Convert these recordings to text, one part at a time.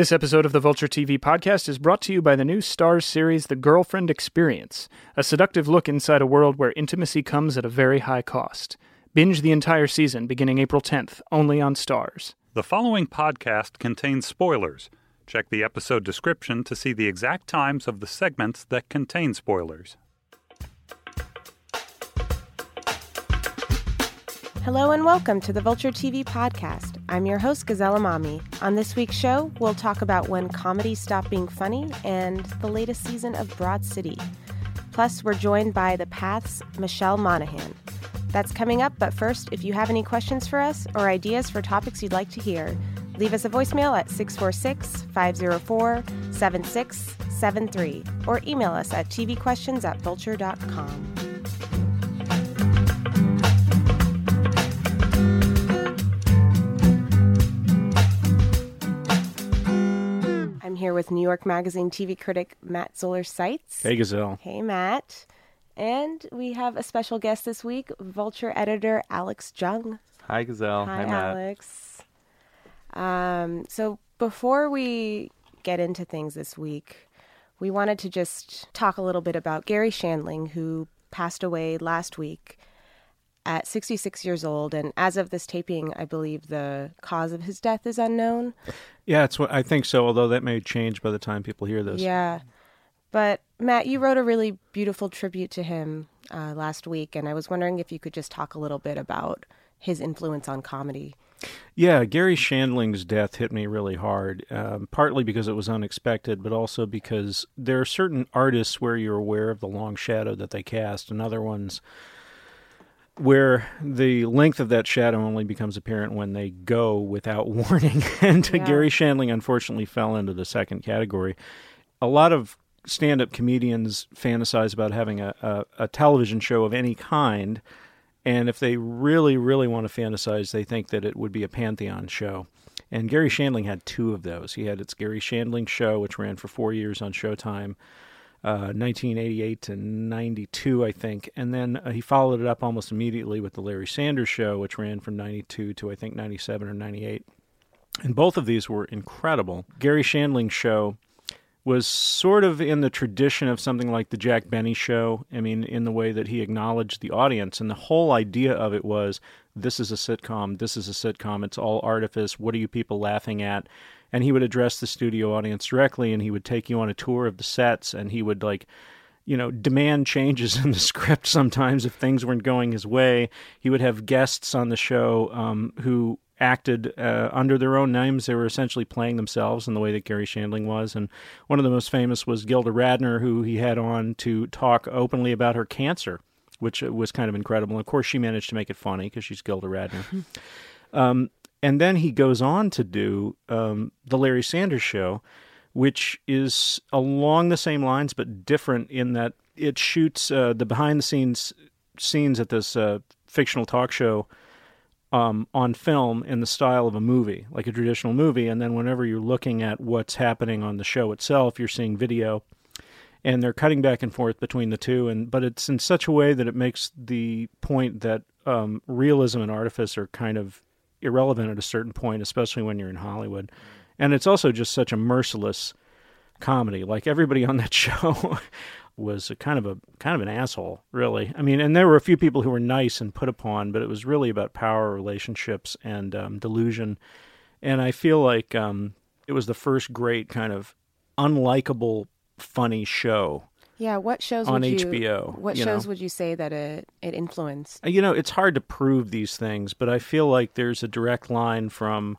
This episode of the Vulture TV podcast is brought to you by the new Starz series, The Girlfriend Experience, a seductive look inside a world where intimacy comes at a very high cost. Binge the entire season beginning April 10th, only on Starz. The following podcast contains spoilers. Check the episode description to see the exact times of the segments that contain spoilers. Hello and welcome to the Vulture TV podcast. I'm your host, Gazelle Emami. On this week's show, we'll talk about when comedy stopped being funny and the latest season of Broad City. Plus, we're joined by The Path's Michelle Monaghan. That's coming up, but first, if you have any questions for us or ideas for topics you'd like to hear, leave us a voicemail at 646 504 7673 or email us at tvquestions at vulture.com. here with New York Magazine TV critic Matt Zoller Seitz. Hey, Gazelle. Hey, Matt. And we have a special guest this week, Vulture editor Alex Jung. Hi, Gazelle. Hi, Matt. Alex. Um, so before we get into things this week, we wanted to just talk a little bit about Garry Shandling, who passed away last week at 66 years old. And as of this taping, I believe the cause of his death is unknown. Yeah, it's what I think so. Although that may change by the time people hear this. Yeah. But Matt, you wrote a really beautiful tribute to him uh, last week, and I was wondering if you could just talk a little bit about his influence on comedy. Yeah, Garry Shandling's death hit me really hard, um, partly because it was unexpected, but also because there are certain artists where you're aware of the long shadow that they cast, and other ones where the length of that shadow only becomes apparent when they go without warning. and Yeah. Garry Shandling unfortunately fell into the second category. A lot of stand up comedians fantasize about having a, a, a television show of any kind. And if they really, really want to fantasize, they think that it would be a Pantheon show. And Garry Shandling had two of those. He had its Garry Shandling show, which ran for four years on Showtime, uh, 1988 to 92, I think. And then uh, he followed it up almost immediately with the Larry Sanders show, which ran from 92 to I think 97 or 98. And both of these were incredible. Garry Shandling's show was sort of in the tradition of something like the Jack Benny show. I mean, in the way that he acknowledged the audience. And the whole idea of it was this is a sitcom, this is a sitcom, it's all artifice. What are you people laughing at? And he would address the studio audience directly and he would take you on a tour of the sets and he would like you know, demand changes in the script sometimes if things weren't going his way. He would have guests on the show um, who acted uh, under their own names. They were essentially playing themselves in the way that Garry Shandling was. And one of the most famous was Gilda Radner, who he had on to talk openly about her cancer, which was kind of incredible. And of course, she managed to make it funny because she's Gilda Radner. um, and then he goes on to do um, the Larry Sanders Show, which is along the same lines but different in that it shoots uh, the behind the scenes scenes at this uh, fictional talk show um, on film in the style of a movie, like a traditional movie. And then whenever you're looking at what's happening on the show itself, you're seeing video, and they're cutting back and forth between the two. And but it's in such a way that it makes the point that um, realism and artifice are kind of irrelevant at a certain point, especially when you're in Hollywood. And it's also just such a merciless comedy. Like everybody on that show was a kind of a kind of an asshole, really. I mean, and there were a few people who were nice and put upon, but it was really about power relationships and um, delusion. And I feel like um, it was the first great kind of unlikable, funny show. Yeah, what shows On would you, HBO, What shows know. would you say that it it influenced? Uh, you know, it's hard to prove these things, but I feel like there's a direct line from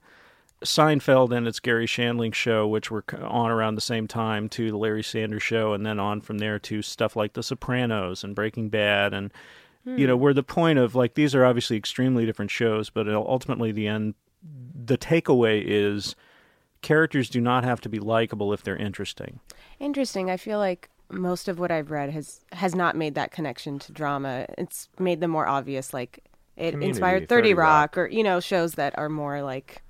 Seinfeld and its Garry Shandling show, which were on around the same time, to the Larry Sanders show, and then on from there to stuff like The Sopranos and Breaking Bad, and you know, hmm. where the point of like these are obviously extremely different shows, but ultimately the end, the takeaway is characters do not have to be likable if they're interesting. Interesting. I feel like most of what I've read has has not made that connection to drama. It's made them more obvious. Like it Community, inspired 30 Thirty Rock. Rock, or you know shows that are more like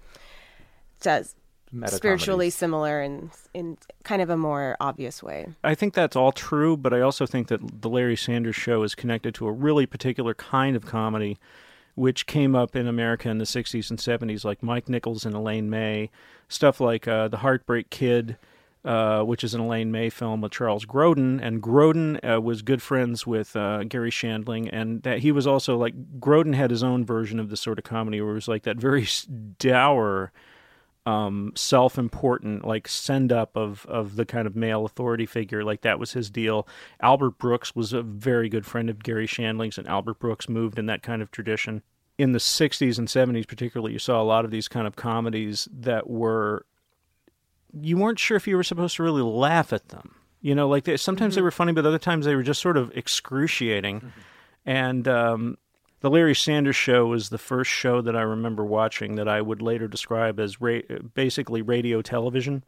Meta spiritually similar and in kind of a more obvious way. I think that's all true, but I also think that the Larry Sanders show is connected to a really particular kind of comedy, which came up in America in the 60s and 70s, like Mike Nichols and Elaine May, stuff like uh, The Heartbreak Kid, uh, which is an Elaine May film with Charles Grodin, and Grodin uh, was good friends with uh, Garry Shandling, and that he was also like Grodin had his own version of this sort of comedy where it was like that very dour, um, self-important like send up of of the kind of male authority figure, like that was his deal. Albert Brooks was a very good friend of Garry Shandling's, and Albert Brooks moved in that kind of tradition. In the 60s and 70s, particularly, you saw a lot of these kind of comedies that were you weren't sure if you were supposed to really laugh at them. You know, like they, sometimes mm-hmm. they were funny, but other times they were just sort of excruciating. Mm-hmm. And um, the Larry Sanders Show was the first show that I remember watching that I would later describe as ra- basically radio television,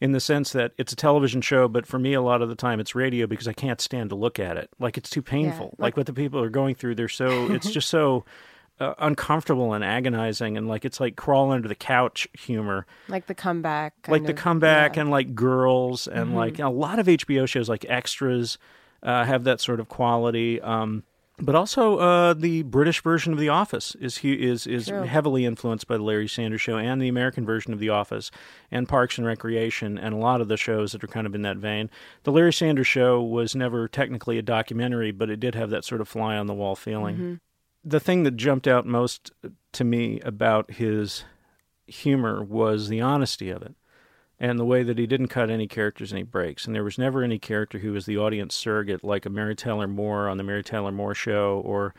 in the sense that it's a television show, but for me, a lot of the time it's radio because I can't stand to look at it. Like it's too painful. Yeah, like, like what the people are going through, they're so it's just so uh, uncomfortable and agonizing and like it's like crawl under the couch humor like the comeback like of, the comeback yeah. and like girls and mm-hmm. like a lot of hbo shows like extras uh, have that sort of quality um, but also uh, the british version of the office is is is True. heavily influenced by the larry sanders show and the american version of the office and parks and recreation and a lot of the shows that are kind of in that vein the larry sanders show was never technically a documentary but it did have that sort of fly on the wall feeling mm-hmm the thing that jumped out most to me about his humor was the honesty of it and the way that he didn't cut any characters any breaks. And there was never any character who was the audience surrogate, like a Mary Tyler Moore on the Mary Tyler Moore Show, or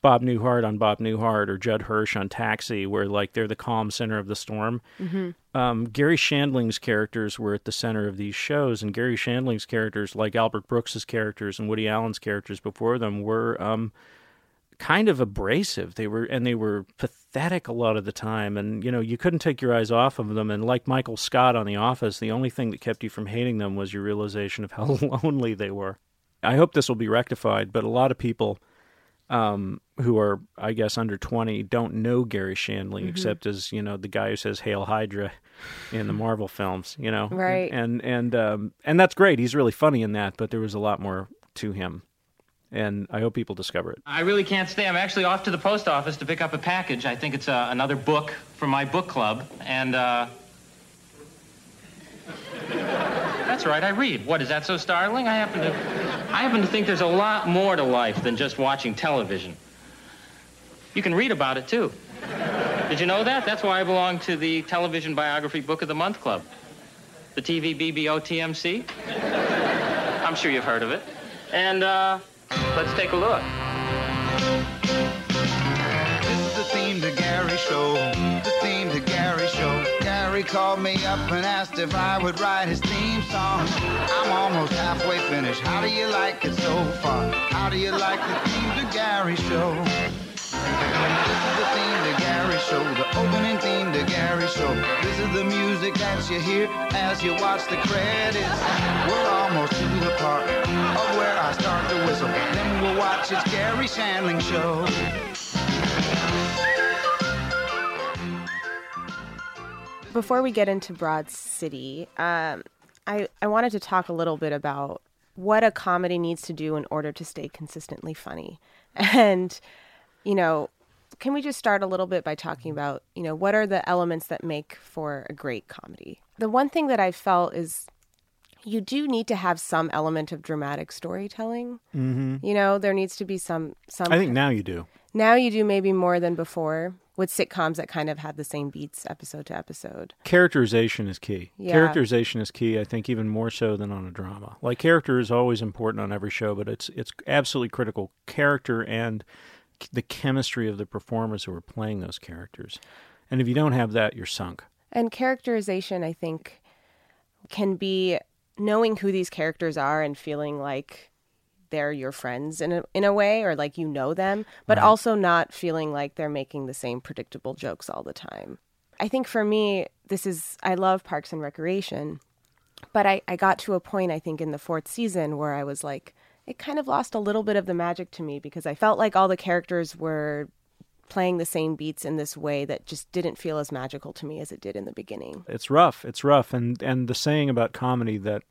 Bob Newhart on Bob Newhart, or Judd Hirsch on Taxi, where like they're the calm center of the storm. Mm-hmm. Um, Garry Shandling's characters were at the center of these shows, and Garry Shandling's characters, like Albert Brooks's characters and Woody Allen's characters before them, were. Um, kind of abrasive. They were and they were pathetic a lot of the time and you know, you couldn't take your eyes off of them and like Michael Scott on The Office, the only thing that kept you from hating them was your realization of how lonely they were. I hope this will be rectified, but a lot of people um, who are, I guess, under 20 don't know Garry Shandling mm-hmm. except as, you know, the guy who says Hail Hydra in the Marvel films, you know. Right. And and um, and that's great. He's really funny in that, but there was a lot more to him and I hope people discover it. I really can't stay. I'm actually off to the post office to pick up a package. I think it's uh, another book from my book club, and uh... that's right. I read. What is that so startling? I happen to, I happen to think there's a lot more to life than just watching television. You can read about it too. Did you know that? That's why I belong to the Television Biography Book of the Month Club. The TV BBO TMC. I'm sure you've heard of it. And, uh, Let's take a look. This is the theme to Garry show. The theme to Garry show. Garry called me up and asked if I would write his theme song. I'm almost halfway finished. How do you like it so far? How do you like the theme to Garry show? The theme to Garry show, the opening theme to Garry show. This is the music that you hear as you watch the credits. We're almost to the part of where I start to whistle. Then we'll watch it's Garry Shandling show. Before we get into Broad City, um, I, I wanted to talk a little bit about what a comedy needs to do in order to stay consistently funny. And you know, can we just start a little bit by talking about, you know, what are the elements that make for a great comedy? The one thing that I felt is you do need to have some element of dramatic storytelling. Mm-hmm. You know, there needs to be some some. I think now you do. Now you do maybe more than before with sitcoms that kind of have the same beats episode to episode. Characterization is key. Yeah. Characterization is key. I think even more so than on a drama. Like character is always important on every show, but it's it's absolutely critical. Character and the chemistry of the performers who are playing those characters. And if you don't have that, you're sunk. And characterization, I think, can be knowing who these characters are and feeling like they're your friends in a, in a way or like you know them, but right. also not feeling like they're making the same predictable jokes all the time. I think for me, this is, I love Parks and Recreation, but I, I got to a point, I think, in the fourth season where I was like, it kind of lost a little bit of the magic to me because I felt like all the characters were playing the same beats in this way that just didn't feel as magical to me as it did in the beginning. It's rough. It's rough and and the saying about comedy that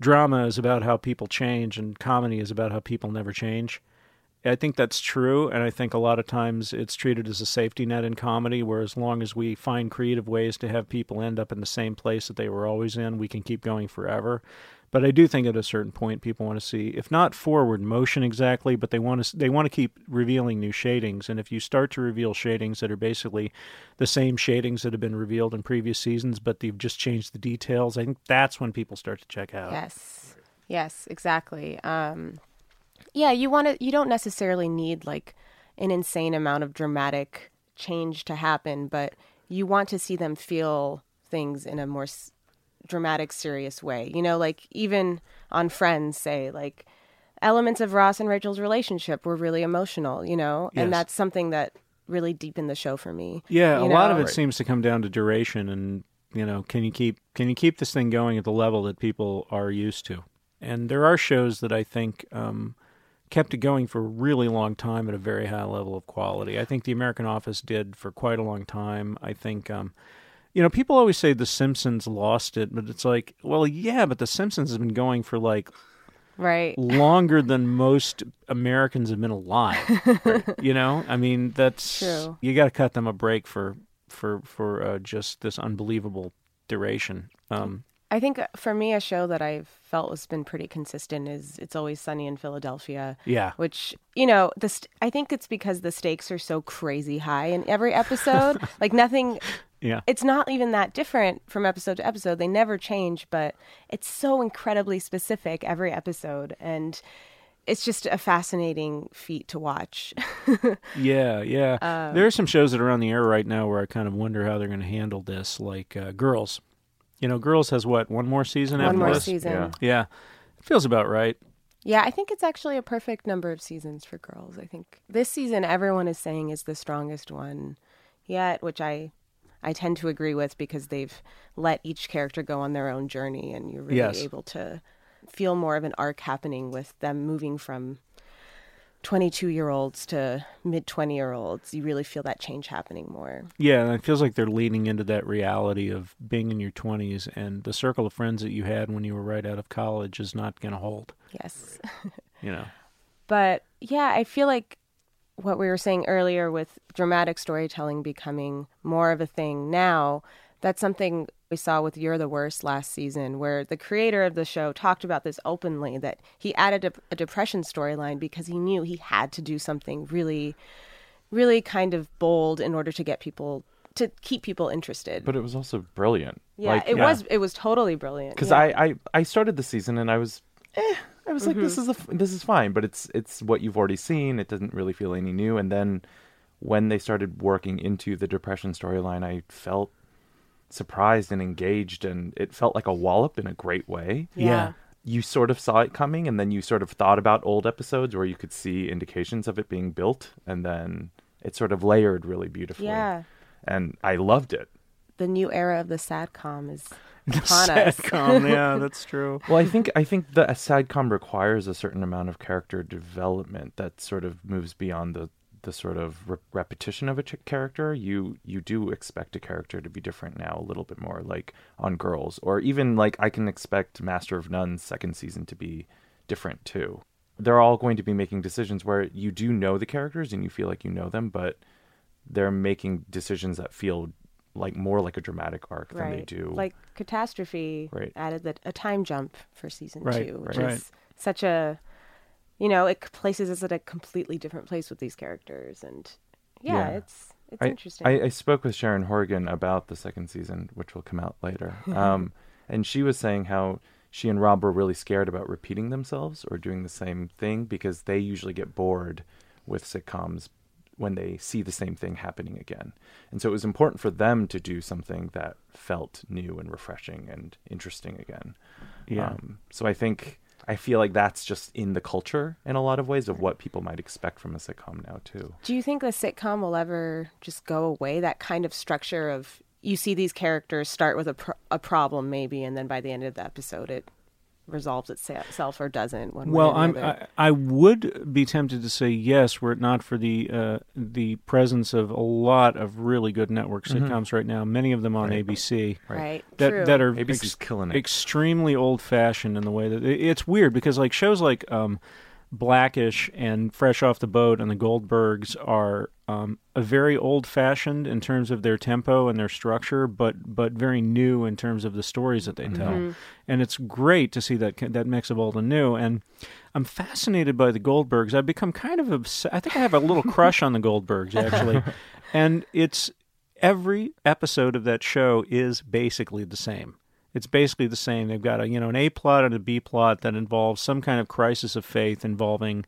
drama is about how people change and comedy is about how people never change I think that's true, and I think a lot of times it's treated as a safety net in comedy, where as long as we find creative ways to have people end up in the same place that they were always in, we can keep going forever. But I do think at a certain point, people want to see, if not forward motion exactly, but they want to they want to keep revealing new shadings. And if you start to reveal shadings that are basically the same shadings that have been revealed in previous seasons, but they've just changed the details, I think that's when people start to check out. Yes. Yes, exactly. Um, yeah, you want to. You don't necessarily need like an insane amount of dramatic change to happen, but you want to see them feel things in a more dramatic, serious way. You know, like even on Friends, say like elements of Ross and Rachel's relationship were really emotional. You know, Yes. and that's something that really deepened the show for me. Yeah, a lot of know? it seems to come down to duration and you know, can you keep can you keep this thing going at the level that people are used to? And there are shows that I think um, kept it going for a really long time at a very high level of quality. I think The American Office did for quite a long time. I think um, you know, people always say The Simpsons lost it, but it's like, well, yeah, but The Simpsons has been going for like Right. longer than most Americans have been alive. You know, I mean, that's True. You got to cut them a break for for for uh, just this unbelievable duration. Um, I think uh, for me, a show that I've felt has been pretty consistent is It's Always Sunny in Philadelphia. Yeah. Which, you know, this st- I think it's because the stakes are so crazy high in every episode. like nothing, yeah, it's not even that different from episode to episode. They never change, but it's so incredibly specific every episode. And it's just a fascinating feat to watch. yeah, yeah. Um, there are some shows that are on the air right now where I kind of wonder how they're going to handle this, like uh, Girls. You know, Girls has what one more season One after more this? season. Yeah. Yeah, it feels about right. Yeah, I think it's actually a perfect number of seasons for girls. I think this season everyone is saying is the strongest one yet, which I I tend to agree with because they've let each character go on their own journey and you're really Yes. able to feel more of an arc happening with them moving from 22 year olds to mid 20 year olds. You really feel that change happening more. Yeah, and it feels like they're leaning into that reality of being in your 20s and the circle of friends that you had when you were right out of college is not going to hold, Yes. you know. But yeah, I feel like what we were saying earlier with dramatic storytelling becoming more of a thing now, that's something we saw with You're the Worst last season, where the creator of the show talked about this openly that he added a, a depression storyline because he knew he had to do something really, really kind of bold in order to get people to keep people interested. But it was also brilliant. yeah, Like, it yeah. was it was totally brilliant. because yeah. I, I I started the season and I was, eh, I was like, this Mm-hmm. is a f- this is fine, but it's it's what you've already seen. It doesn't really feel any new. And then when they started working into the depression storyline, I felt surprised and engaged, and it felt like a wallop in a great way. yeah. You sort of saw it coming, and then you sort of thought about old episodes where you could see indications of it being built, and then it sort of layered really beautifully. Yeah. and I loved it. The new era of the sadcom is upon us. Satcom, yeah, that's true. Well, I think I think the a sadcom requires a certain amount of character development that sort of moves beyond the the sort of re- repetition of a ch- character. You you do expect a character to be different now a little bit more, like on Girls, or even like I can expect Master of None's second season to be different too. They're all going to be making decisions where you do know the characters and you feel like you know them, but they're making decisions that feel like more like a dramatic arc than they do. Like Catastrophe Right. added the, a time jump for season Right, two, which right. is such a, you know, it places us at a completely different place with these characters, and yeah, Yeah. it's it's I, interesting. I, I spoke with Sharon Horgan about the second season, which will come out later. Um, and she was saying how she and Rob were really scared about repeating themselves or doing the same thing because they usually get bored with sitcoms when they see the same thing happening again. And so it was important for them to do something that felt new and refreshing and interesting again. Yeah. Um, so I think I feel like that's just in the culture in a lot of ways of what people might expect from a sitcom now too. Do you think the sitcom will ever just go away? That kind of structure of you see these characters start with a pro- a problem maybe, and then by the end of the episode it resolves itself or doesn't. One Well, way or the I'm. I, I would be tempted to say yes, were it not for the uh, the presence of a lot of really good network sitcoms right now. Many of them on ABC right. that True. that are ABC's killing it. extremely old fashioned in the way that it- it's weird because like shows like um, Blackish and Fresh Off the Boat and the Goldbergs are um, a very old fashioned in terms of their tempo and their structure, but but very new in terms of the stories that they tell. And it's great to see that that mix of old and new. And I'm fascinated by the Goldbergs. I've become kind of obs- I think I have a little crush on the Goldbergs actually, and it's every episode of that show is basically the same. It's basically the same. They've got a you know an A plot and a B plot that involves some kind of crisis of faith involving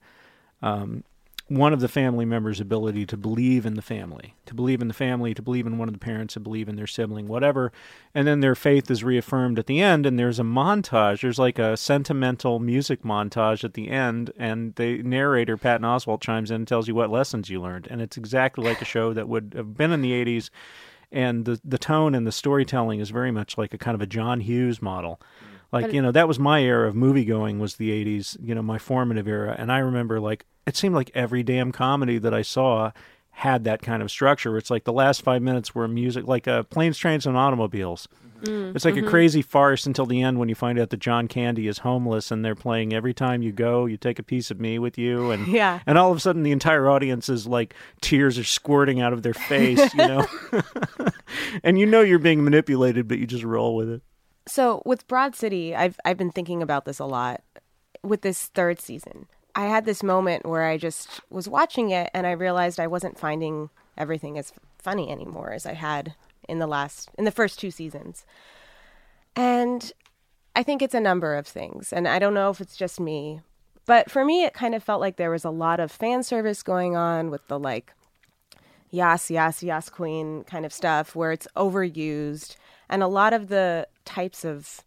um, one of the family members' ability to believe in the family, to believe in the family, to believe in one of the parents, to believe in their sibling, whatever. And then their faith is reaffirmed at the end, and there's a montage. There's like a sentimental music montage at the end, and the narrator, Patton Oswalt, chimes in and tells you what lessons you learned. And it's exactly like a show that would have been in the 80s. And the, the tone and the storytelling is very much like a kind of a John Hughes model. Like, you know, that was my era of movie going was the 80s, you know, my formative era. And I remember like it seemed like every damn comedy that I saw had that kind of structure. It's like the last five minutes were music, like uh, planes, trains, and automobiles. Mm, it's like a mm-hmm. crazy farce until the end when you find out that John Candy is homeless and they're playing every time you go, you take a piece of me with you, and Yeah. and all of a sudden the entire audience is like tears are squirting out of their face, you know, and you know you're being manipulated, but you just roll with it. So with Broad City, I've I've been thinking about this a lot with this third season. I had this moment where I just was watching it and I realized I wasn't finding everything as funny anymore as I had in the last in the first two seasons. And I think it's a number of things and I don't know if it's just me, but for me it kind of felt like there was a lot of fan service going on with the like yas yas yas queen kind of stuff where it's overused and a lot of the types of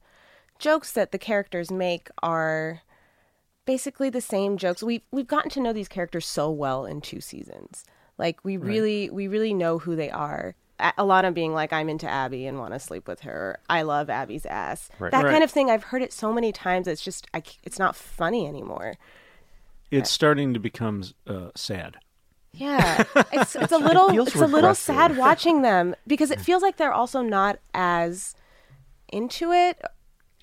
jokes that the characters make are basically the same jokes. We've we've gotten to know these characters so well in two seasons. Like we really we really know who they are Alana being like I'm into Abby and want to sleep with her I love Abby's ass Right. that Right. kind of thing I've heard it so many times it's just I, c- it's not funny anymore It's starting to become uh, sad. Yeah, it's it's a little feels it's a little sad watching them because it feels like they're also not as into it.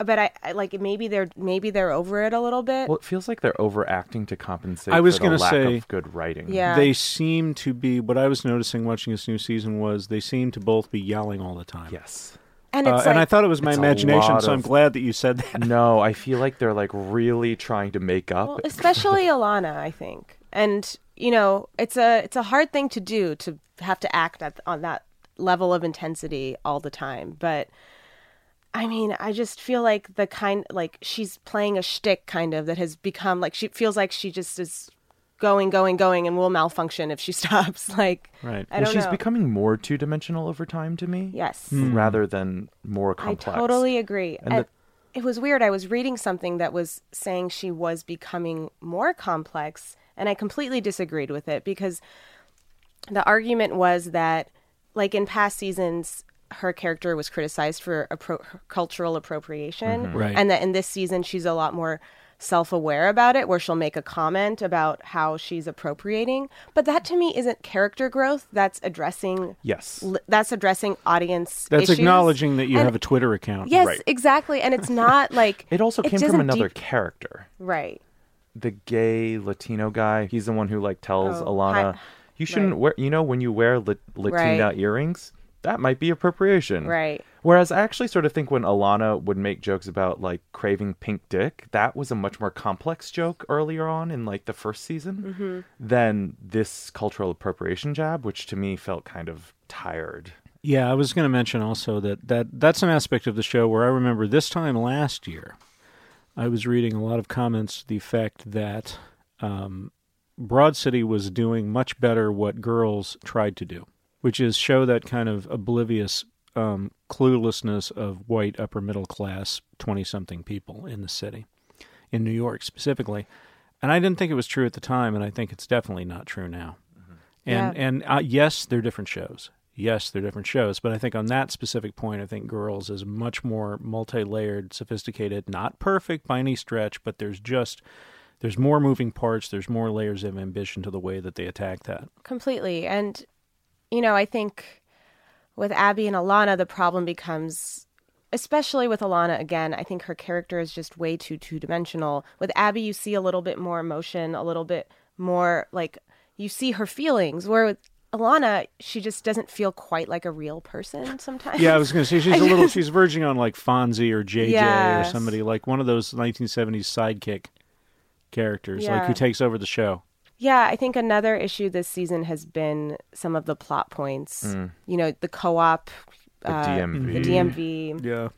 But I, I like maybe they're maybe they're over it a little bit. Well, it feels like they're overacting to compensate I was gonna say- of good writing. Yeah. They seem to be. What I was noticing watching this new season was they seem to both be yelling all the time. Yes. and Uh, it's and I thought it was my imagination, so I'm of- glad that you said that. No, I feel like they're like really trying to make up. well, especially Alana, I think. And you know, it's a it's a hard thing to do to have to act at, on that level of intensity all the time. But I mean, I just feel like the kind like she's playing a shtick kind of that has become like she feels like she just is going, going, going, and will malfunction if she stops. Like, Right. I well, don't she's know. becoming more two dimensional over time to me. yes, hmm. Rather than more complex. I totally agree. And And the- it was weird. I was reading something that was saying she was becoming more complex, and I completely disagreed with it because the argument was that, like in past seasons, her character was criticized for appro- cultural appropriation, mm-hmm. Right. and that in this season she's a lot more self-aware about it where she'll make a comment about how she's appropriating but that to me isn't character growth that's addressing Yes. li- that's addressing audience That's issues. acknowledging that you And- have a Twitter account. Yes, Right. exactly. And it's not like It also came doesn't from another deep- character. right. The gay Latino guy. He's the one who like tells Oh, Alana, hi- "You shouldn't right. wear. You know, when you wear la- Latina Right. earrings, that might be appropriation." Right. Whereas I actually sort of think when Alana would make jokes about like craving pink dick, that was a much more complex joke earlier on in like the first season Mm-hmm. than this cultural appropriation jab, which to me felt kind of tired. Yeah, I was going to mention also that, that that's an aspect of the show where I remember this time last year, I was reading a lot of comments to the effect that um, Broad City was doing much better what girls tried to do, which is show that kind of oblivious um, cluelessness of white upper middle class 20 something people in the city, in New York specifically. And I didn't think it was true at the time, and I think it's definitely not true now. And Yeah. and uh, yes, they're different shows. Yes, they're different shows, but I think on that specific point, I think Girls is much more multi-layered, sophisticated, not perfect by any stretch, but there's just there's more moving parts, there's more layers of ambition to the way that they attack that. Completely. And you know, I think with Abby and Alana the problem becomes especially with Alana again, I think her character is just way too two dimensional. With Abby, you see a little bit more emotion, a little bit more like you see her feelings. Where with Alana, she just doesn't feel quite like a real person sometimes. Yeah, I was going to say she's a little. She's verging on like Fonzie or JJ Yes. or somebody like one of those 1970s sidekick characters, like who takes over the show. Yeah, I think another issue this season has been some of the plot points. You know, the co-op, The uh, DMV. the DMV, Yeah,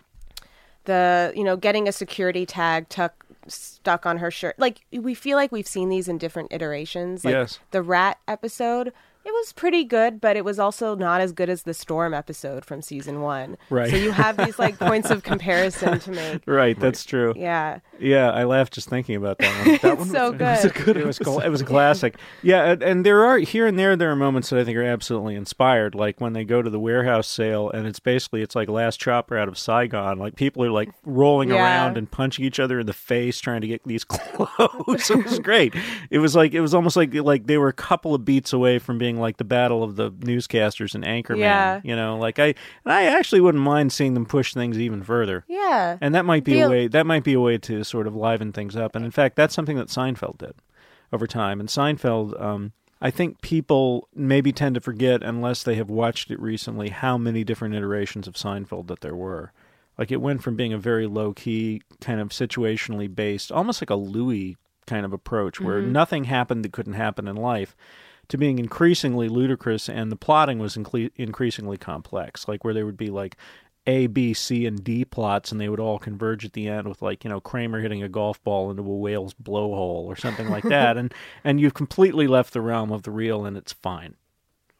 the you know getting a security tag tuck stuck on her shirt. Like we feel like we've seen these in different iterations. Like Yes. the rat episode, it was pretty good, but it was also not as good as the storm episode from season one. Right. So you have these like points of comparison to make. right. That's true. Yeah, Yeah, I laughed just thinking about that one. That it's so good. it was cl- it was a classic. Yeah, and, and there are here and there there are moments that I think are absolutely inspired. Like when they go to the warehouse sale, and it's basically it's like Last Chopper out of Saigon. Like people are like rolling Yeah. around and punching each other in the face trying to get these clothes. it was great. It was like it was almost like like they were a couple of beats away from being like the battle of the newscasters and Anchorman. Yeah. You know, like I and I actually wouldn't mind seeing them push things even further. Yeah. And that might be The- a way that might be a way to sort of liven things up. And in fact, that's something that Seinfeld did over time. And Seinfeld, um, I think people maybe tend to forget unless they have watched it recently how many different iterations of Seinfeld that there were. Like it went from being a very low key, kind of situationally based, almost like a Louis kind of approach where nothing happened that couldn't happen in life, to being increasingly ludicrous, and the plotting was incle- increasingly complex. Like where there would be like A, B, C, and D plots, and they would all converge at the end with like you know Kramer hitting a golf ball into a whale's blowhole or something like that, and and you've completely left the realm of the real, and it's fine.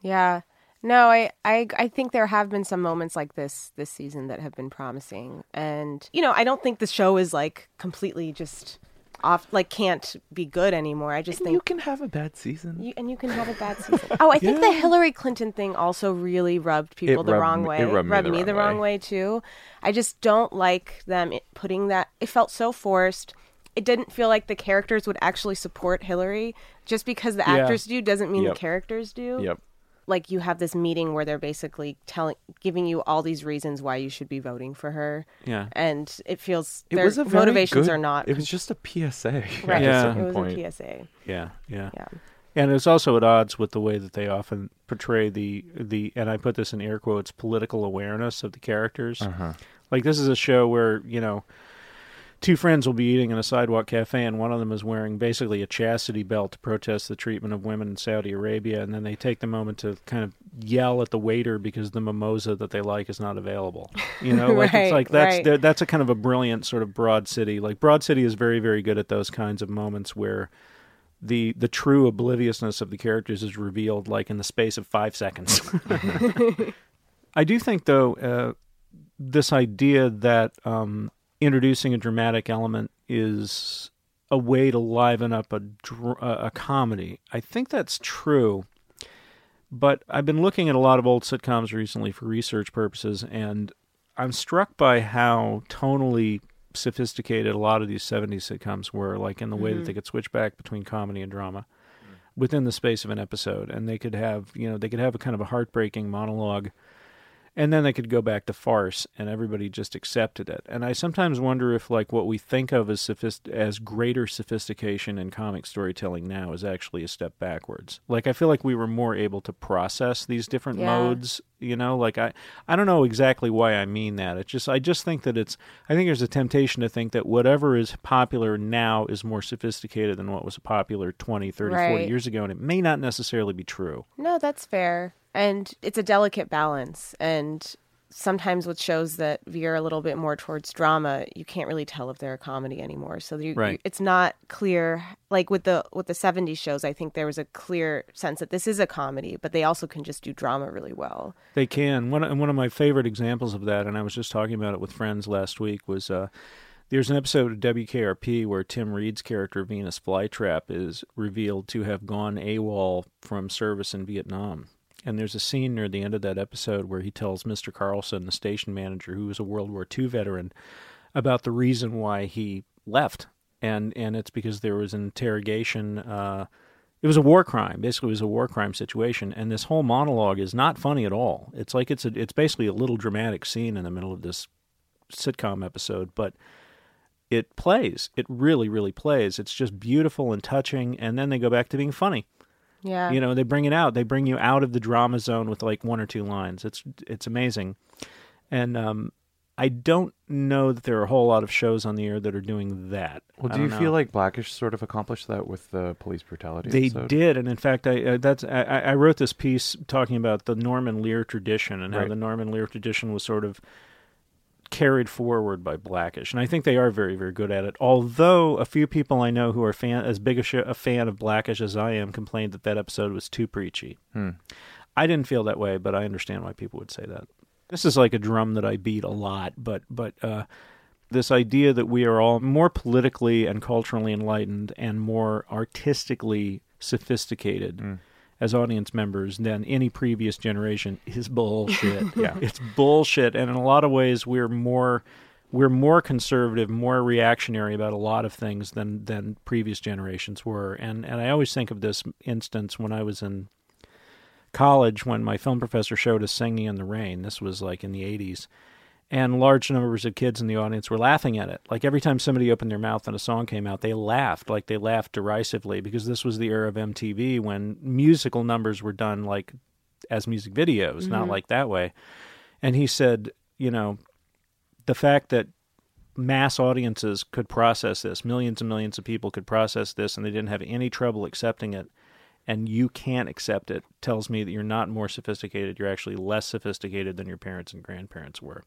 Yeah. No, I, I I think there have been some moments like this this season that have been promising. And you know, I don't think the show is like completely just off like can't be good anymore. I just And think you can have a bad season. you, and you can have a bad season. Oh, I think the Hillary Clinton thing also really rubbed people the rubbed wrong me- way. it rubbed me the wrong way. way too. I just don't like them putting that. It felt so forced. It didn't feel like the characters would actually support Hillary. Just because the Yeah. actors do doesn't mean Yep. the characters do Yep. Like you have this meeting where they're basically telling giving you all these reasons why you should be voting for her Yeah. and it feels It their was a very motivations good- are not It was just a PSA. right Yeah. it was point. a psa Yeah, yeah. yeah And it's also at odds with the way that they often portray the the and I put this in air quotes political awareness of the characters. Uh-huh. Like this is a show where you know two friends will be eating in a sidewalk cafe, and one of them is wearing basically a chastity belt to protest the treatment of women in Saudi Arabia, and then they take the moment to kind of yell at the waiter because the mimosa that they like is not available. You know, like Right, it's like that's right. that's a kind of a brilliant sort of Broad City. Like Broad City is very very good at those kinds of moments where the the true obliviousness of the characters is revealed like in the space of five seconds. I do think though uh, this idea that um, introducing a dramatic element is a way to liven up a dr- a a comedy. I think that's true. But I've been looking at a lot of old sitcoms recently for research purposes, and I'm struck by how tonally sophisticated a lot of these 70s sitcoms were, like in the way that mm-hmm. they could switch back between comedy and drama within the space of an episode. And they could have, you know, they could have a kind of a heartbreaking monologue, and then they could go back to farce, and everybody just accepted it. And I sometimes wonder if, like, what we think of as sophist- as greater sophistication in comic storytelling now is actually a step backwards. Like, I feel like we were more able to process these different Yeah. modes you know like i i don't know exactly why i mean that it's just i just think that it's i think there's a temptation to think that whatever is popular now is more sophisticated than what was popular 20 30 40 years ago and it may not necessarily be true no that's fair and it's a delicate balance and sometimes with shows that veer a little bit more towards drama you can't really tell if they're a comedy anymore so you, Right. you- it's not clear like with the with the 70s shows i think there was a clear sense that this is a comedy but they also can just do drama really well They can. One and one of my favorite examples of that, and I was just talking about it with friends last week, was uh, there's an episode of WKRP where Tim Reid's character Venus Flytrap is revealed to have gone AWOL from service in Vietnam. And there's a scene near the end of that episode where he tells Mr. Carlson, the station manager, who was a World War II veteran, about the reason why he left. And and it's because there was an interrogation. Uh, it was a war crime. Basically, it was a war crime situation, and this whole monologue is not funny at all. It's like it's a, it's basically a little dramatic scene in the middle of this sitcom episode, but it plays. It really, really plays. It's just beautiful and touching, and then they go back to being funny. Yeah. You know, they bring it out. They bring you out of the drama zone with like one or two lines. It's it's amazing. And um I don't know that there are a whole lot of shows on the air that are doing that. Well, do you don't feel like Blackish sort of accomplished that with the police brutality? They episode? did, and in fact, I uh, that's I, I I wrote this piece talking about the Norman Lear tradition and how the Norman Lear tradition was sort of carried forward by Blackish, and I think they are very very good at it. Although a few people I know who are fan as big a, sh- a fan of Blackish as I am complained that that episode was too preachy. Hmm. I didn't feel that way, but I understand why people would say that. This is like a drum that I beat a lot, but but uh, this idea that we are all more politically and culturally enlightened and more artistically sophisticated as audience members than any previous generation is bullshit. Yeah. it's bullshit, and in a lot of ways, we're more we're more conservative, more reactionary about a lot of things than than previous generations were. And and I always think of this instance when I was in college when my film professor showed us Singing in the Rain. This was like in the 80s. And large numbers of kids in the audience were laughing at it. Like every time somebody opened their mouth and a song came out, they laughed. Like they laughed derisively because this was the era of MTV when musical numbers were done like as music videos, not mm-hmm. like that way. And he said, you know, the fact that mass audiences could process this, millions and millions of people could process this, and they didn't have any trouble accepting it, and you can't accept it, tells me that you're not more sophisticated. You're actually less sophisticated than your parents and grandparents were.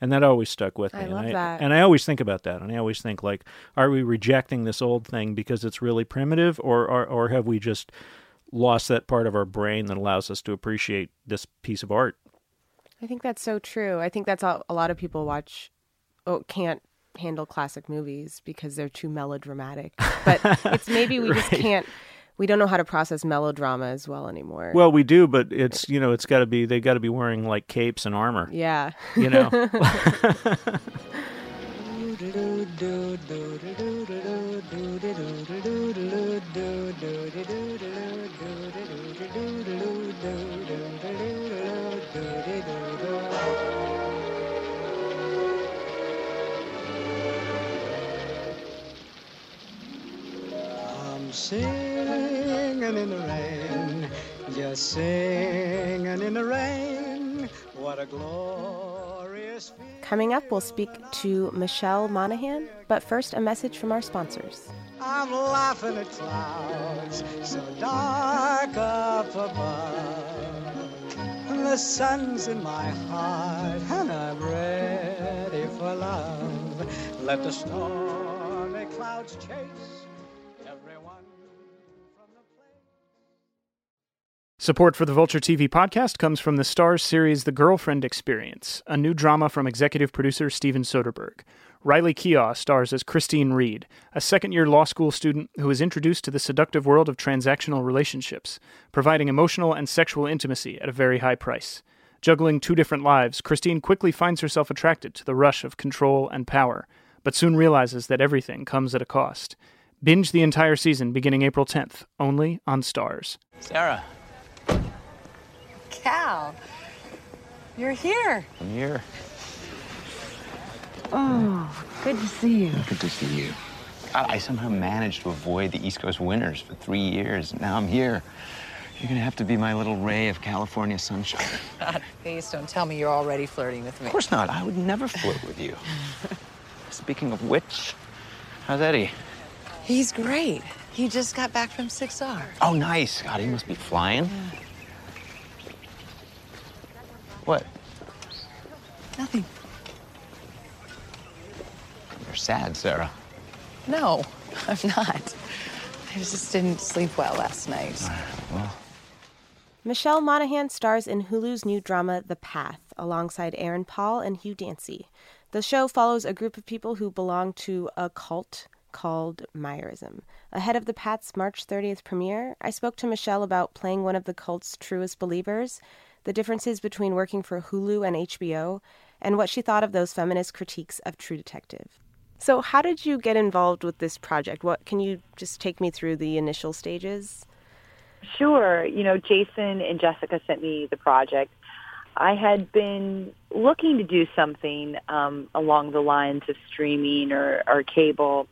And that always stuck with me. I and love I, that. And I always think about that. And I always think, like, are we rejecting this old thing because it's really primitive, or, or, or have we just lost that part of our brain that allows us to appreciate this piece of art? I think that's so true. I think that's all, a lot of people watch, oh, can't handle classic movies because they're too melodramatic. But it's maybe we just can't, we don't know how to process melodrama as well anymore. Well, we do, but it's you know it's got to be they got to be wearing like capes and armor. yeah. You know, Coming up, we'll speak to Michelle Monaghan, but first, a message from our sponsors. I'm laughing at clouds so dark up above. The sun's in my heart, and I'm ready for love. Let the stormy clouds chase Support for the Vulture TV podcast comes from the Starz series The Girlfriend Experience, a new drama from executive producer Steven Soderbergh. Riley Keough stars as Christine Reade, a second year law school student who is introduced to the seductive world of transactional relationships, providing emotional and sexual intimacy at a very high price. Juggling two different lives, Christine quickly finds herself attracted to the rush of control and power, but soon realizes that everything comes at a cost. Binge the entire season beginning April 10th, only on Starz. Sarah, Cal, you're here. I'm here. Oh, good to see you. Good to see you. God, I somehow managed to avoid the East Coast winters for three years. Now I'm here. You're gonna have to be my little ray of California sunshine. God, please don't tell me you're already flirting with me. Of course not. I would never flirt with you. Speaking of which, how's Eddie? He's great. He just got back from 6R. Oh, nice. God, he must be flying. What? Nothing. You're sad, Sarah. No, I'm not. I just didn't sleep well last night. Well, Michelle Monaghan stars in Hulu's new drama The Path alongside Aaron Paul and Hugh Dancy. The show follows a group of people who belong to a cult called Meyerism. Ahead of The Path's March 30th premiere, I spoke to Michelle about playing one of the cult's truest believers, the differences between working for Hulu and HBO, and what she thought of those feminist critiques of True Detective. So, how did you get involved with this project? What can you just take me through the initial stages? Sure. You know, Jason and Jessica sent me the project. I had been looking to do something um, along the lines of streaming or, or cable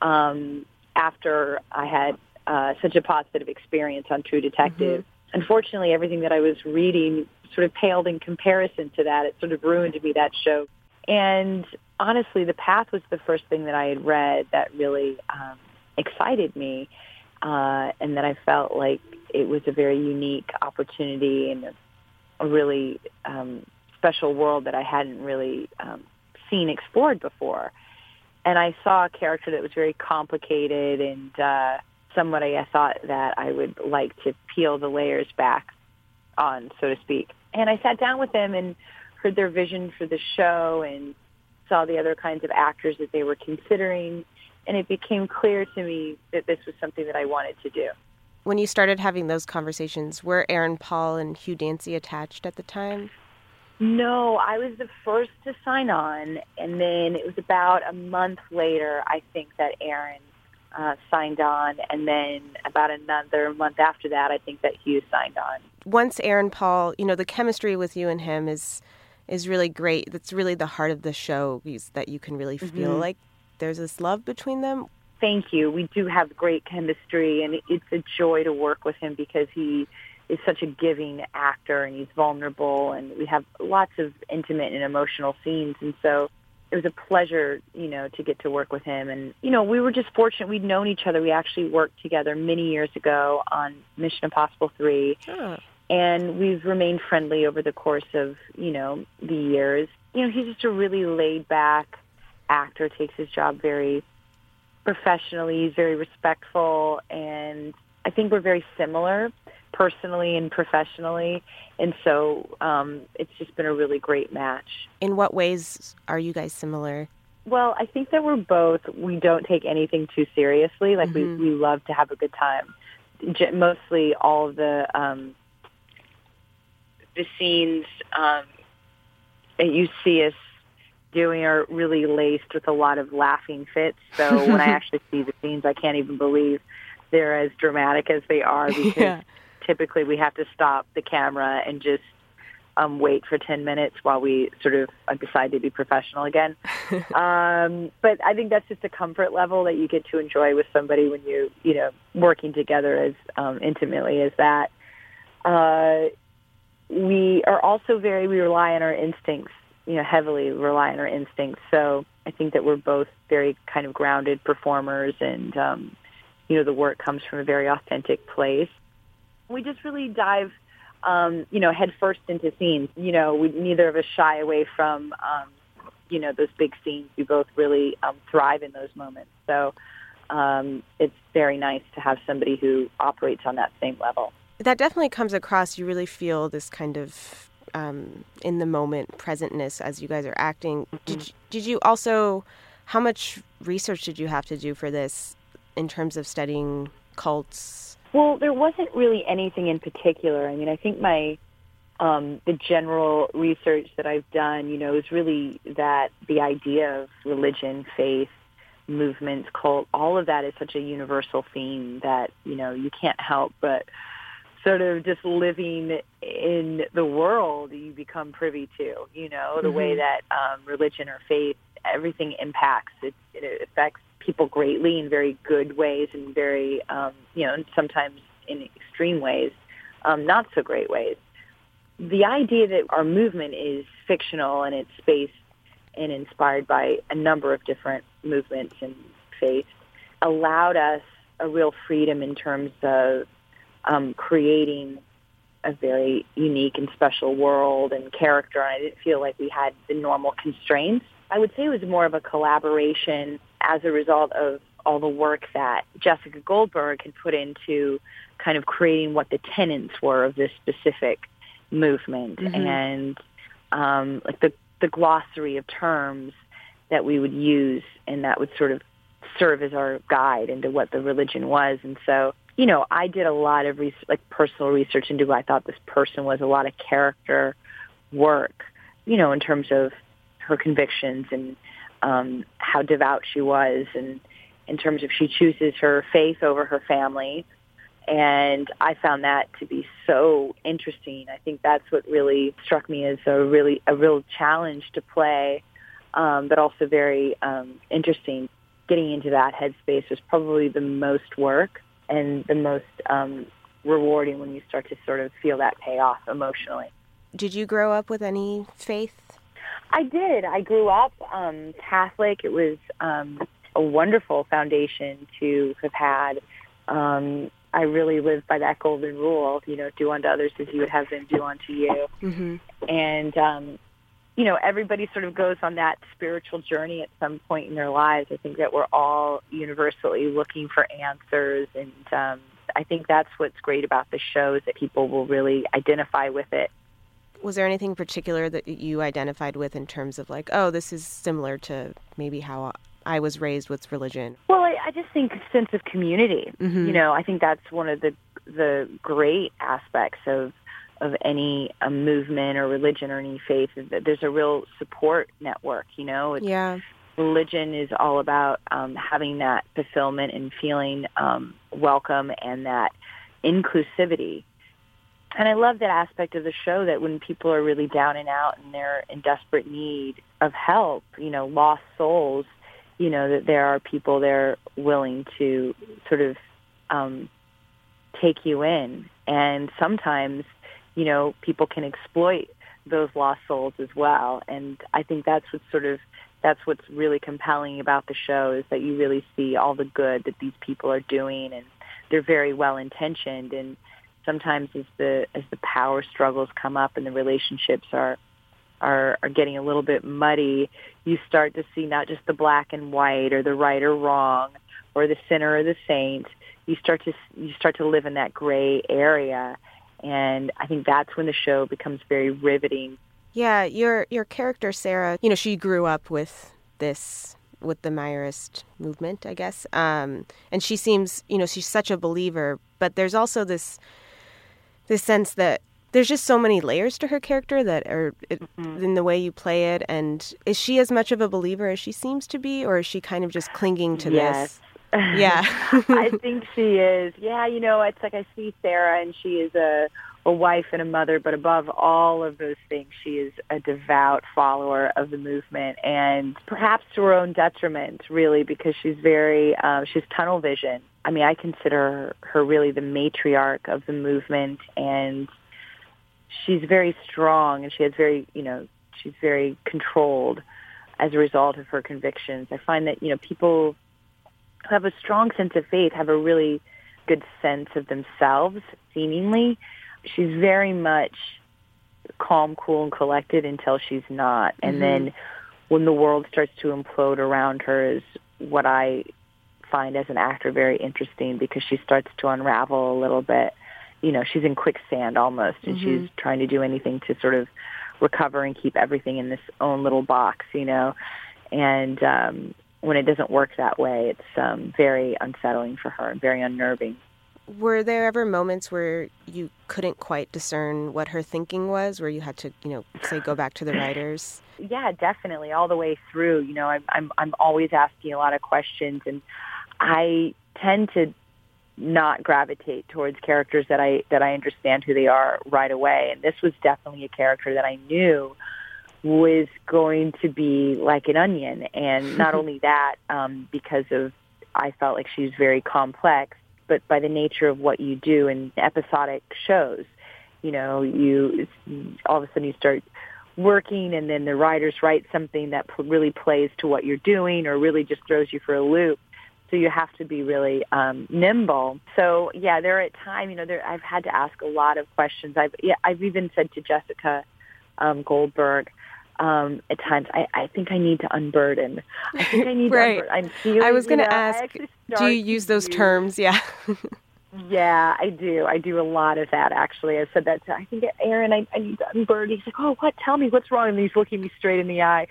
um, after I had uh, such a positive experience on True Detective. Mm-hmm. Unfortunately, everything that I was reading sort of paled in comparison to that. It sort of ruined me that show. And honestly, The Path was the first thing that I had read that really um, excited me, uh, and that I felt like it was a very unique opportunity and a, a really um, special world that I hadn't really um, seen explored before. And I saw a character that was very complicated and uh, I thought that I would like to peel the layers back on, so to speak. And I sat down with them and heard their vision for the show and saw the other kinds of actors that they were considering. And it became clear to me that this was something that I wanted to do. When you started having those conversations, were Aaron Paul and Hugh Dancy attached at the time? No, I was the first to sign on. And then it was about a month later, I think, that Aaron uh, signed on, and then about another month after that, I think that Hugh signed on. Once Aaron Paul, you know, the chemistry with you and him is is really great. That's really the heart of the show. Is that you can really feel mm-hmm. like there's this love between them. Thank you. We do have great chemistry, and it's a joy to work with him because he is such a giving actor and he's vulnerable, and we have lots of intimate and emotional scenes, and so it was a pleasure, you know, to get to work with him. And, you know, we were just fortunate. We'd known each other. We actually worked together many years ago on Mission Impossible 3. Oh. And we've remained friendly over the course of, you know, the years. You know, he's just a really laid back actor, takes his job very professionally. He's very respectful. And I think we're very similar personally and professionally. And so um, it's just been a really great match. In what ways are you guys similar? Well, I think that we're both, we don't take anything too seriously. Like mm-hmm. we, we love to have a good time. Mostly all of the, um, the scenes um, that you see us doing are really laced with a lot of laughing fits. So when I actually see the scenes, I can't even believe they're as dramatic as they are because yeah typically we have to stop the camera and just um, wait for 10 minutes while we sort of decide to be professional again. um, but I think that's just a comfort level that you get to enjoy with somebody when you, you know, working together as um, intimately as that. Uh, we are also very, we rely on our instincts, you know, heavily rely on our instincts. So I think that we're both very kind of grounded performers and, um, you know, the work comes from a very authentic place we just really dive, um, you know, headfirst into scenes. You know, we neither of us shy away from, um, you know, those big scenes. We both really um, thrive in those moments. So um, it's very nice to have somebody who operates on that same level. That definitely comes across. You really feel this kind of um, in the moment presentness as you guys are acting. Mm-hmm. Did did you also? How much research did you have to do for this in terms of studying cults well, there wasn't really anything in particular. I mean, I think my um, the general research that I've done, you know, is really that the idea of religion, faith, movements, cult, all of that is such a universal theme that you know you can't help but sort of just living in the world you become privy to. You know, the mm-hmm. way that um, religion or faith, everything impacts. It, it affects people greatly in very good ways and very, um, you know, sometimes in extreme ways, um, not so great ways. The idea that our movement is fictional and it's based and inspired by a number of different movements and faiths allowed us a real freedom in terms of um, creating a very unique and special world and character. And I didn't feel like we had the normal constraints. I would say it was more of a collaboration as a result of all the work that Jessica Goldberg had put into kind of creating what the tenets were of this specific movement mm-hmm. and um, like the, the glossary of terms that we would use and that would sort of serve as our guide into what the religion was. And so, you know, I did a lot of research, like personal research into who I thought this person was, a lot of character work, you know, in terms of her convictions and um, how devout she was, and in terms of she chooses her faith over her family, And I found that to be so interesting. I think that's what really struck me as a really a real challenge to play, um, but also very um, interesting. Getting into that headspace was probably the most work and the most um, rewarding when you start to sort of feel that payoff emotionally. Did you grow up with any faith? I did. I grew up um, Catholic. It was um, a wonderful foundation to have had. Um, I really lived by that golden rule, you know, do unto others as you would have them do unto you. Mm-hmm. And, um, you know, everybody sort of goes on that spiritual journey at some point in their lives. I think that we're all universally looking for answers. And um, I think that's what's great about the show is that people will really identify with it. Was there anything particular that you identified with in terms of like, oh, this is similar to maybe how I was raised with religion? Well, I, I just think sense of community. Mhm. You know, I think that's one of the the great aspects of of any a movement or religion or any faith is that there's a real support network. You know, it's, Yeah. religion is all about um, having that fulfillment and feeling um, welcome and that inclusivity. And I love that aspect of the show that when people are really down and out and they're in desperate need of help, you know, lost souls, you know, that there are people there willing to sort of um, take you in. And sometimes, you know, people can exploit those lost souls as well. And I think that's what's sort of that's what's really compelling about the show is that you really see all the good that these people are doing and they're very well intentioned and sometimes as the as the power struggles come up and the relationships are are are getting a little bit muddy, you start to see not just the black and white or the right or wrong or the sinner or the saint. You start to you start to live in that gray area, and I think that's when the show becomes very riveting. Yeah, your your character Sarah, you know, she grew up with this with the Meyerist movement, I guess. Um, and she seems, you know, she's such a believer, but there's also this this sense that there's just so many layers to her character that are it, mm-hmm. in the way you play it. And is she as much of a believer as she seems to be, or is she kind of just clinging to Yes. this? Yeah. I think she is. Yeah, you know, it's like I see Sarah and she is a a wife and a mother, but above all of those things, she is a devout follower of the movement, and perhaps to her own detriment, really, because she's very uh, she's tunnel vision. I mean, I consider her really the matriarch of the movement, and she's very strong, and she has very, you know, she's very controlled as a result of her convictions. I find that you know people who have a strong sense of faith have a really good sense of themselves, seemingly. She's very much calm, cool, and collected until she's not. And Mhm. then when the world starts to implode around her is what I find as an actor very interesting because she starts to unravel a little bit. You know, she's in quicksand almost and Mhm. she's trying to do anything to sort of recover and keep everything in this own little box, you know. And um when it doesn't work that way, it's um very unsettling for her and very unnerving. Were there ever moments where you couldn't quite discern what her thinking was, where you had to, you know, say go back to the writers? Yeah, definitely, all the way through. You know, I'm I'm I'm always asking a lot of questions, and I tend to not gravitate towards characters that I that I understand who they are right away. And this was definitely a character that I knew was going to be like an onion, and not only that, um, because of I felt like she was very complex, but by the nature of what you do in episodic shows, you know, you all of a sudden you start working and then the writers write something that really plays to what you're doing or really just throws you for a loop. So you have to be really um nimble. So yeah there at time you know there i've had to ask a lot of questions. I've yeah i've even said to jessica um goldberg um at times i i think i need to unburden i think i need Right. to unburden i'm feeling I was going to ask, do you use those use- terms? Yeah. yeah, I do. I do a lot of that actually. I said that to I think Aaron. I, I need to unburden. He's like, "Oh, what? Tell me what's wrong." And he's looking me straight in the eye.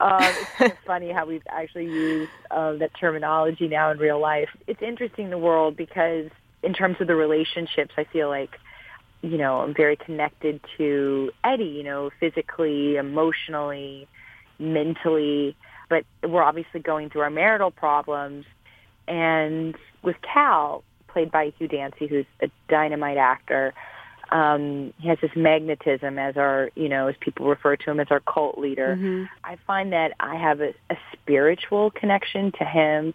Um, it's kind of funny how we've actually used uh, that terminology now in real life. It's interesting in the world because in terms of the relationships, I feel like you know I'm very connected to Eddie. You know, physically, emotionally, mentally. But we're obviously going through our marital problems, and with Cal, played by Hugh Dancy, who's a dynamite actor. Um, he has this magnetism as our, you know, as people refer to him as our cult leader. Mm-hmm. I find that I have a, a spiritual connection to him,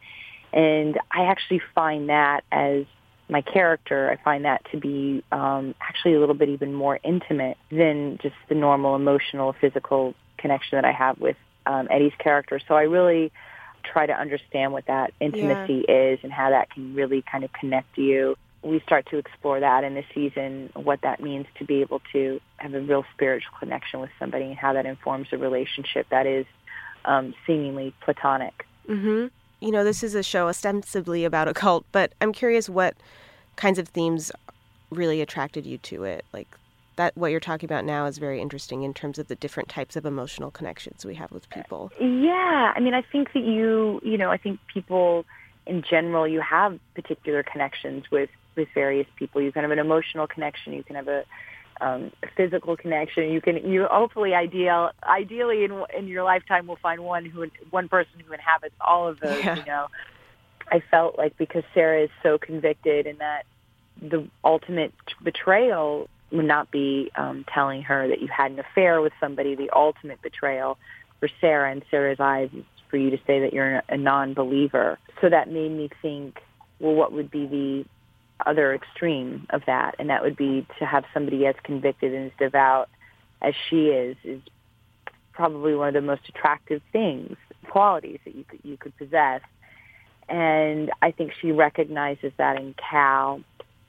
and I actually find that as my character, I find that to be um, actually a little bit even more intimate than just the normal emotional, physical connection that I have with um, Eddie's character. So I really try to understand what that intimacy is and how that can really kind of connect you. We start to explore that in this season, what that means to be able to have a real spiritual connection with somebody and how that informs a relationship that is um, seemingly platonic. Mm-hmm. You know, this is a show ostensibly about a cult, but I'm curious what kinds of themes really attracted you to it. Like that, what you're talking about now is very interesting in terms of the different types of emotional connections we have with people. Yeah, I mean, I think that you, you know, I think people in general, you have particular connections with with various people. You can have an emotional connection. You can have a um, physical connection. You can you hopefully ideal ideally in in your lifetime will find one who one person who inhabits all of those. Yeah. You know, I felt like because Sarah is so convicted and that the ultimate betrayal would not be um, telling her that you had an affair with somebody. The ultimate betrayal for Sarah in Sarah's eyes is for you to say that you're a non-believer. So that made me think, well, what would be the other extreme of that? And that would be to have somebody as convicted and as devout as she is, is probably one of the most attractive things, qualities that you could, you could possess. And I think she recognizes that in Cal.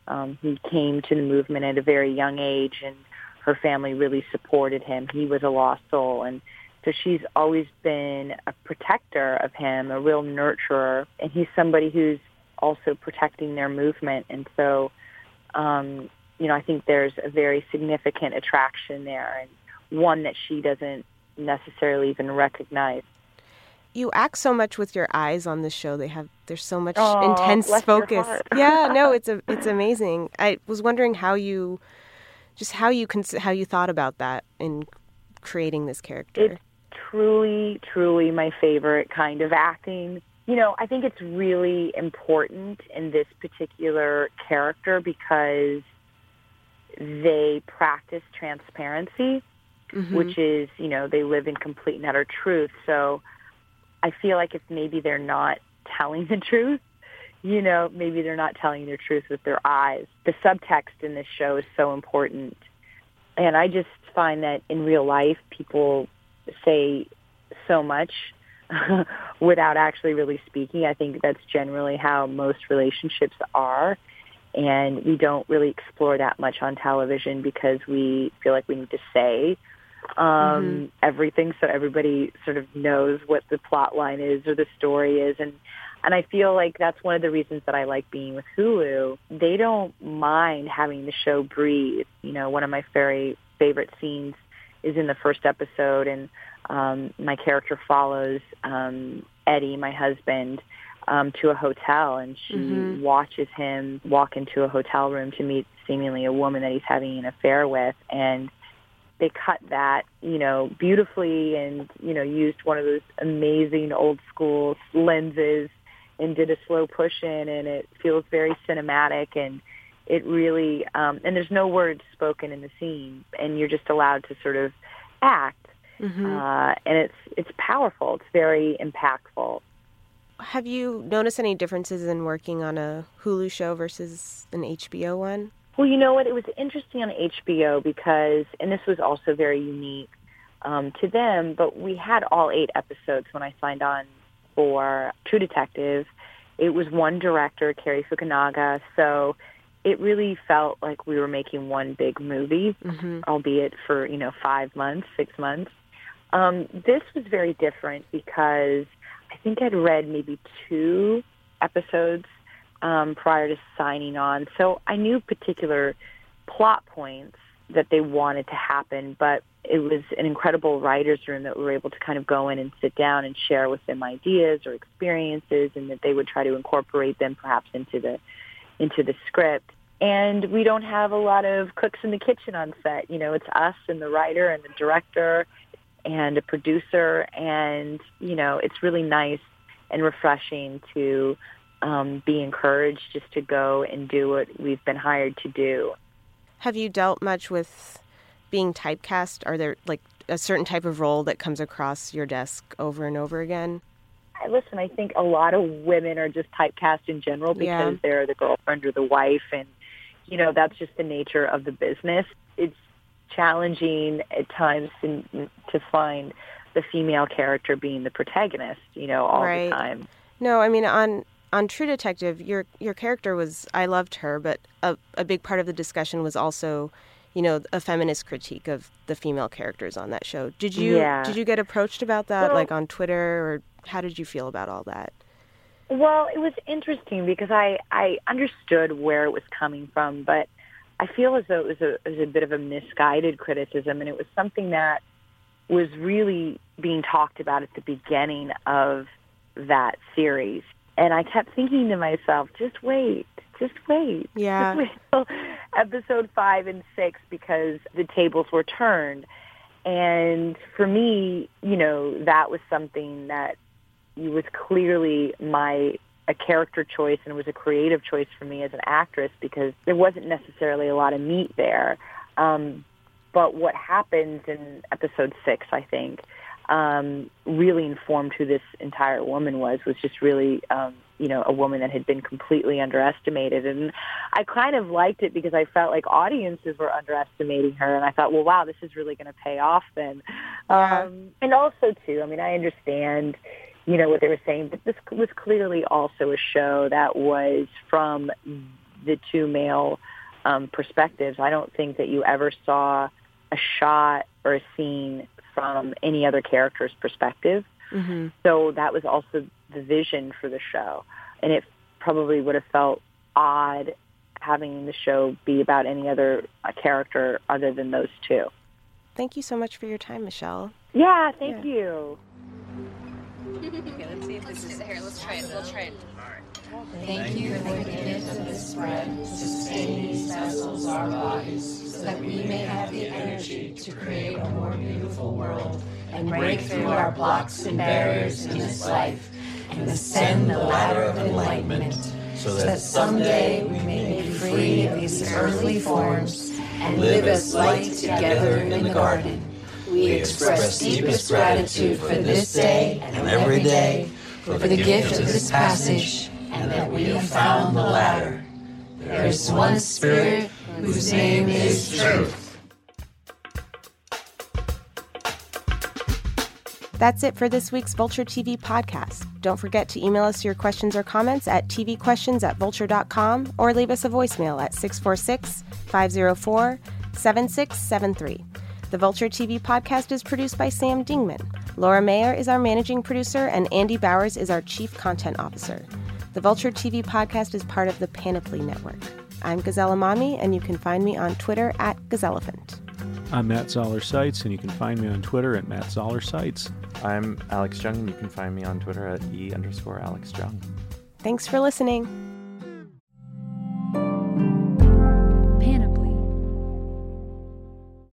Um, he came to the movement at a very young age, and her family really supported him. He was a lost soul, and so she's always been a protector of him, a real nurturer, and he's somebody who's also protecting their movement. And so, um, you know, I think there's a very significant attraction there, and one that she doesn't necessarily even recognize. You act so much with your eyes on the show. They have there's so much Aw, intense focus. yeah, no, it's a it's amazing. I was wondering how you just how you cons- how you thought about that in creating this character. It's truly, truly my favorite kind of acting. You know, I think it's really important in this particular character because they practice transparency, Mhm. which is, you know, they live in complete and utter truth. So I feel like if maybe they're not telling the truth, you know, maybe they're not telling their truth with their eyes. The subtext in this show is so important. And I just find that in real life, people say so much without actually really speaking. I think that's generally how most relationships are. And we don't really explore that much on television because we feel like we need to say um, everything so everybody sort of knows what the plot line is or the story is. And and I feel like that's one of the reasons that I like being with Hulu. They don't mind having the show breathe. You know, one of my very favorite scenes is in the first episode, and um, my character follows um, Eddie, my husband, um, to a hotel, and she Mhm. watches him walk into a hotel room to meet seemingly a woman that he's having an affair with, and they cut that, you know, beautifully and, you know, used one of those amazing old school lenses and did a slow push in and it feels very cinematic and it really um and there's no words spoken in the scene and you're just allowed to sort of act Mhm. uh and it's it's powerful it's very impactful Have you noticed any differences in working on a Hulu show versus an HBO one? Well, you know what? It was interesting on HBO because, and this was also very unique um, to them, but we had all eight episodes when I signed on for True Detective. It was one director, Cary Fukunaga, so it really felt like we were making one big movie, Mm-hmm. albeit for, you know, five months, six months. Um, this was very different because I think I'd read maybe two episodes um, prior to signing on. So I knew particular plot points that they wanted to happen, but it was an incredible writer's room that we were able to kind of go in and sit down and share with them ideas or experiences and that they would try to incorporate them perhaps into the into the script. And we don't have a lot of cooks in the kitchen on set. You know, it's us and the writer and the director and a producer and, you know, it's really nice and refreshing to um, be encouraged just to go and do what we've been hired to do. Have you dealt much with being typecast? Are there like a certain type of role that comes across your desk over and over again? Listen, I think a lot of women are just typecast in general because Yeah. they're the girlfriend or the wife, and you know that's just the nature of the business. It's challenging at times to, to find the female character being the protagonist, you know, all Right. the time. No, I mean on on True Detective, your your character was I loved her, but a a big part of the discussion was also, you know, a feminist critique of the female characters on that show. Did you Yeah. did you get approached about that Well- like on Twitter or how did you feel about all that? Well, it was interesting because I I understood where it was coming from, but I feel as though it was a it was a bit of a misguided criticism, and it was something that was really being talked about at the beginning of that series. And I kept thinking to myself, just wait, just wait, Yeah. just wait episode five and six because the tables were turned. And for me, you know, that was something that was clearly my a character choice and it was a creative choice for me as an actress because there wasn't necessarily a lot of meat there. Um, but what happens in episode six, I think, um, really informed who this entire woman was. Was just really, um, you know, a woman that had been completely underestimated, and I kind of liked it because I felt like audiences were underestimating her, and I thought, well, wow, this is really going to pay off then. Um, and also, too, I mean, I understand you know what they were saying, but this was clearly also a show that was from the two male um, perspectives. I don't think that you ever saw a shot or a scene from any other character's perspective. Mm-hmm. So that was also the vision for the show, and it probably would have felt odd having the show be about any other uh, character other than those two. Thank you so much for your time, Michelle. Yeah, thank you. Okay, let's see if this is here. Let's try it. We'll try it. Thank you for the gift of this bread to sustain these vessels, our bodies, so that we may have the energy to create a more beautiful world and break through our blocks and barriers in this life and ascend the ladder of enlightenment so that someday we may be free of these earthly forms and live as light together in the garden. We express deepest gratitude for this day and every day, for the gift of this passage, and that we have found the ladder. There is one Spirit whose name is Truth. That's it for this week's Vulture TV podcast. Don't forget to email us your questions or comments at tvquestions at vulture.com or leave us a voicemail at 646 504 7673. The Vulture TV podcast is produced by Sam Dingman. Laura Mayer is our managing producer, and Andy Bowers is our chief content officer. The Vulture TV podcast is part of the Panoply Network. I'm Gazelle Emami, and you can find me on Twitter at Gazellephant. I'm Matt Zoller Seitz, and you can find me on Twitter at Matt Zoller Seitz. I'm Alex Jung, and you can find me on Twitter at e underscore Alex Jung. Thanks for listening.